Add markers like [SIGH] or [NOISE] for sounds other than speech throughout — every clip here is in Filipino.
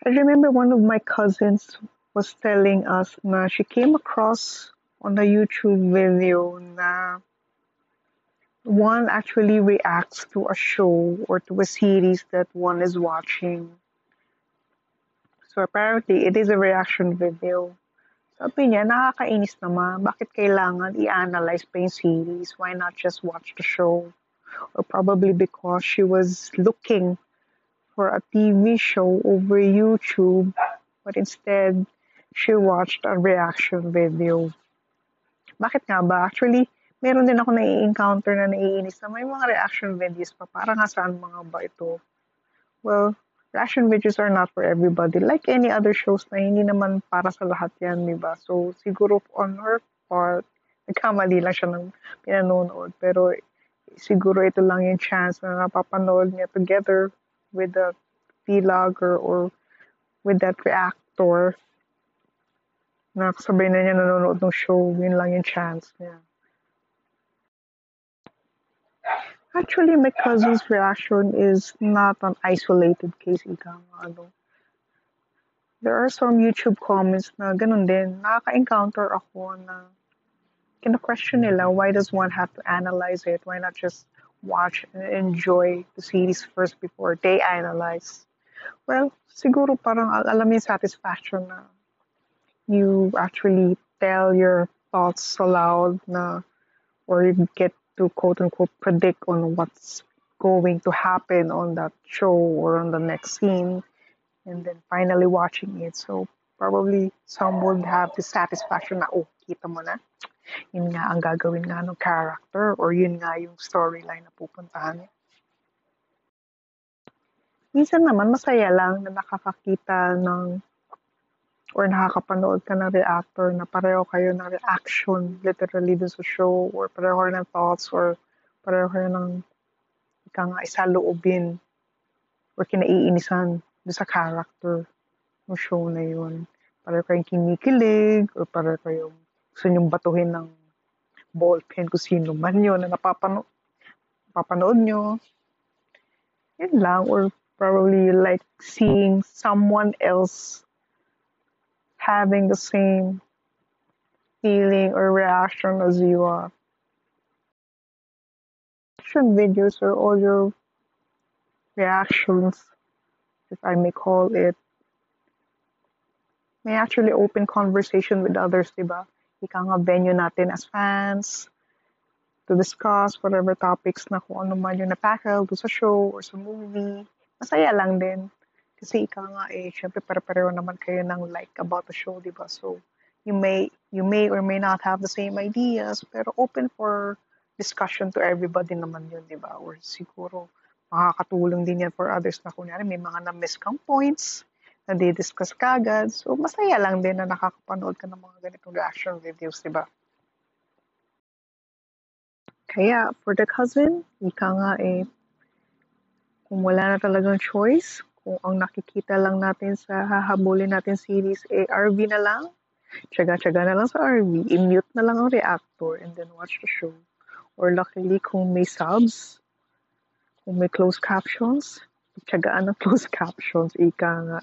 I remember one of my cousins was telling us na she came across on a YouTube video na one actually reacts to a show or to a series that one is watching. So apparently, it is a reaction video. Sabi niya, nakakainis naman. Bakit kailangan i-analyze pa yung series? Why not just watch the show? Or probably because she was looking for a TV show over YouTube, but instead, she watched a reaction video. Bakit nga ba? Actually, meron din ako nai-encounter na naiinis na may mga reaction videos pa. Para nga saan mga ba ito? Well, reaction videos are not for everybody. Like any other shows na hindi naman para sa lahat yan, di ba? So, siguro on her part, nagkamali lang siya ng pinanonood. Pero, siguro ito lang yung chance na napapanood niya together with the vlogger or with that reactor na kasabay na niya nanonood ng show, yun lang yung chance niya. Actually, my cousin's reaction is not an isolated case, ika nga, ano. There are some YouTube comments na ganun din. Nakaka-encounter ako na kina-question nila, why does one have to analyze it? Why not just watch and enjoy the series first before they analyze? Well, siguro parang alam yung satisfaction na you actually tell your thoughts aloud na or you get to quote unquote predict on what's going to happen on that show or on the next scene and then finally watching it. So probably some would have the satisfaction na, oh, kita mo na, yun nga ang gagawin nga ng character or yun nga yung storyline na pupuntahan. Minsan naman masaya lang na nakakakita ng or nakakapanood ka ng reactor na pareho kayo ng reaction literally dun sa show or pareho kayo ng thoughts or pareho kayo ng ika nga isaloobin or kinaiinisan dun sa character ng show na yun. Pareho kayong kinikilig or pareho kayong gusto nyong batuhin ng ballpen kung sino man yun na napapano napapanood nyo. Yun lang. Or probably like seeing someone else having the same feeling or reaction as you are. Reaction videos are all your reactions, if I may call it, may actually open conversation with others, diba? Ika nga venue natin as fans to discuss whatever topics na kung ano man yung napackle do sa show or sa movie. Masaya lang din. Kasi ika nga eh, syempre pare-pareho naman kayo ng like about the show, di ba? So, you may, you may or may not have the same ideas, pero open for discussion to everybody naman yun, di ba? Or siguro, makakatulong din yan for others na kunyari may mga na-miss kang points, na di-discuss kagad. So, masaya lang din na nakakapanood ka ng mga ganitong reaction videos, di ba? Kaya, for the cousin, ika nga eh, kung wala na talagang choice, kung ang nakikita lang natin sa hahabulin natin series, eh, RV na lang, tsaga-tsaga na lang sa RV, i-mute na lang ang reactor, and then watch the show. Or luckily, kung may subs, kung may closed captions, tsagaan ng [LAUGHS] closed captions, ika nga.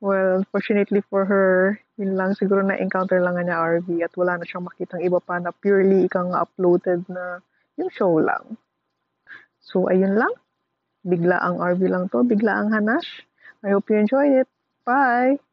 Well, fortunately for her, yun lang siguro na-encounter lang niya RV at wala na siyang makitang iba pa na purely ikang uploaded na yung show lang. So, ayun lang. Bigla ang RV lang to. Bigla ang hanash. I hope you enjoyed it. Bye!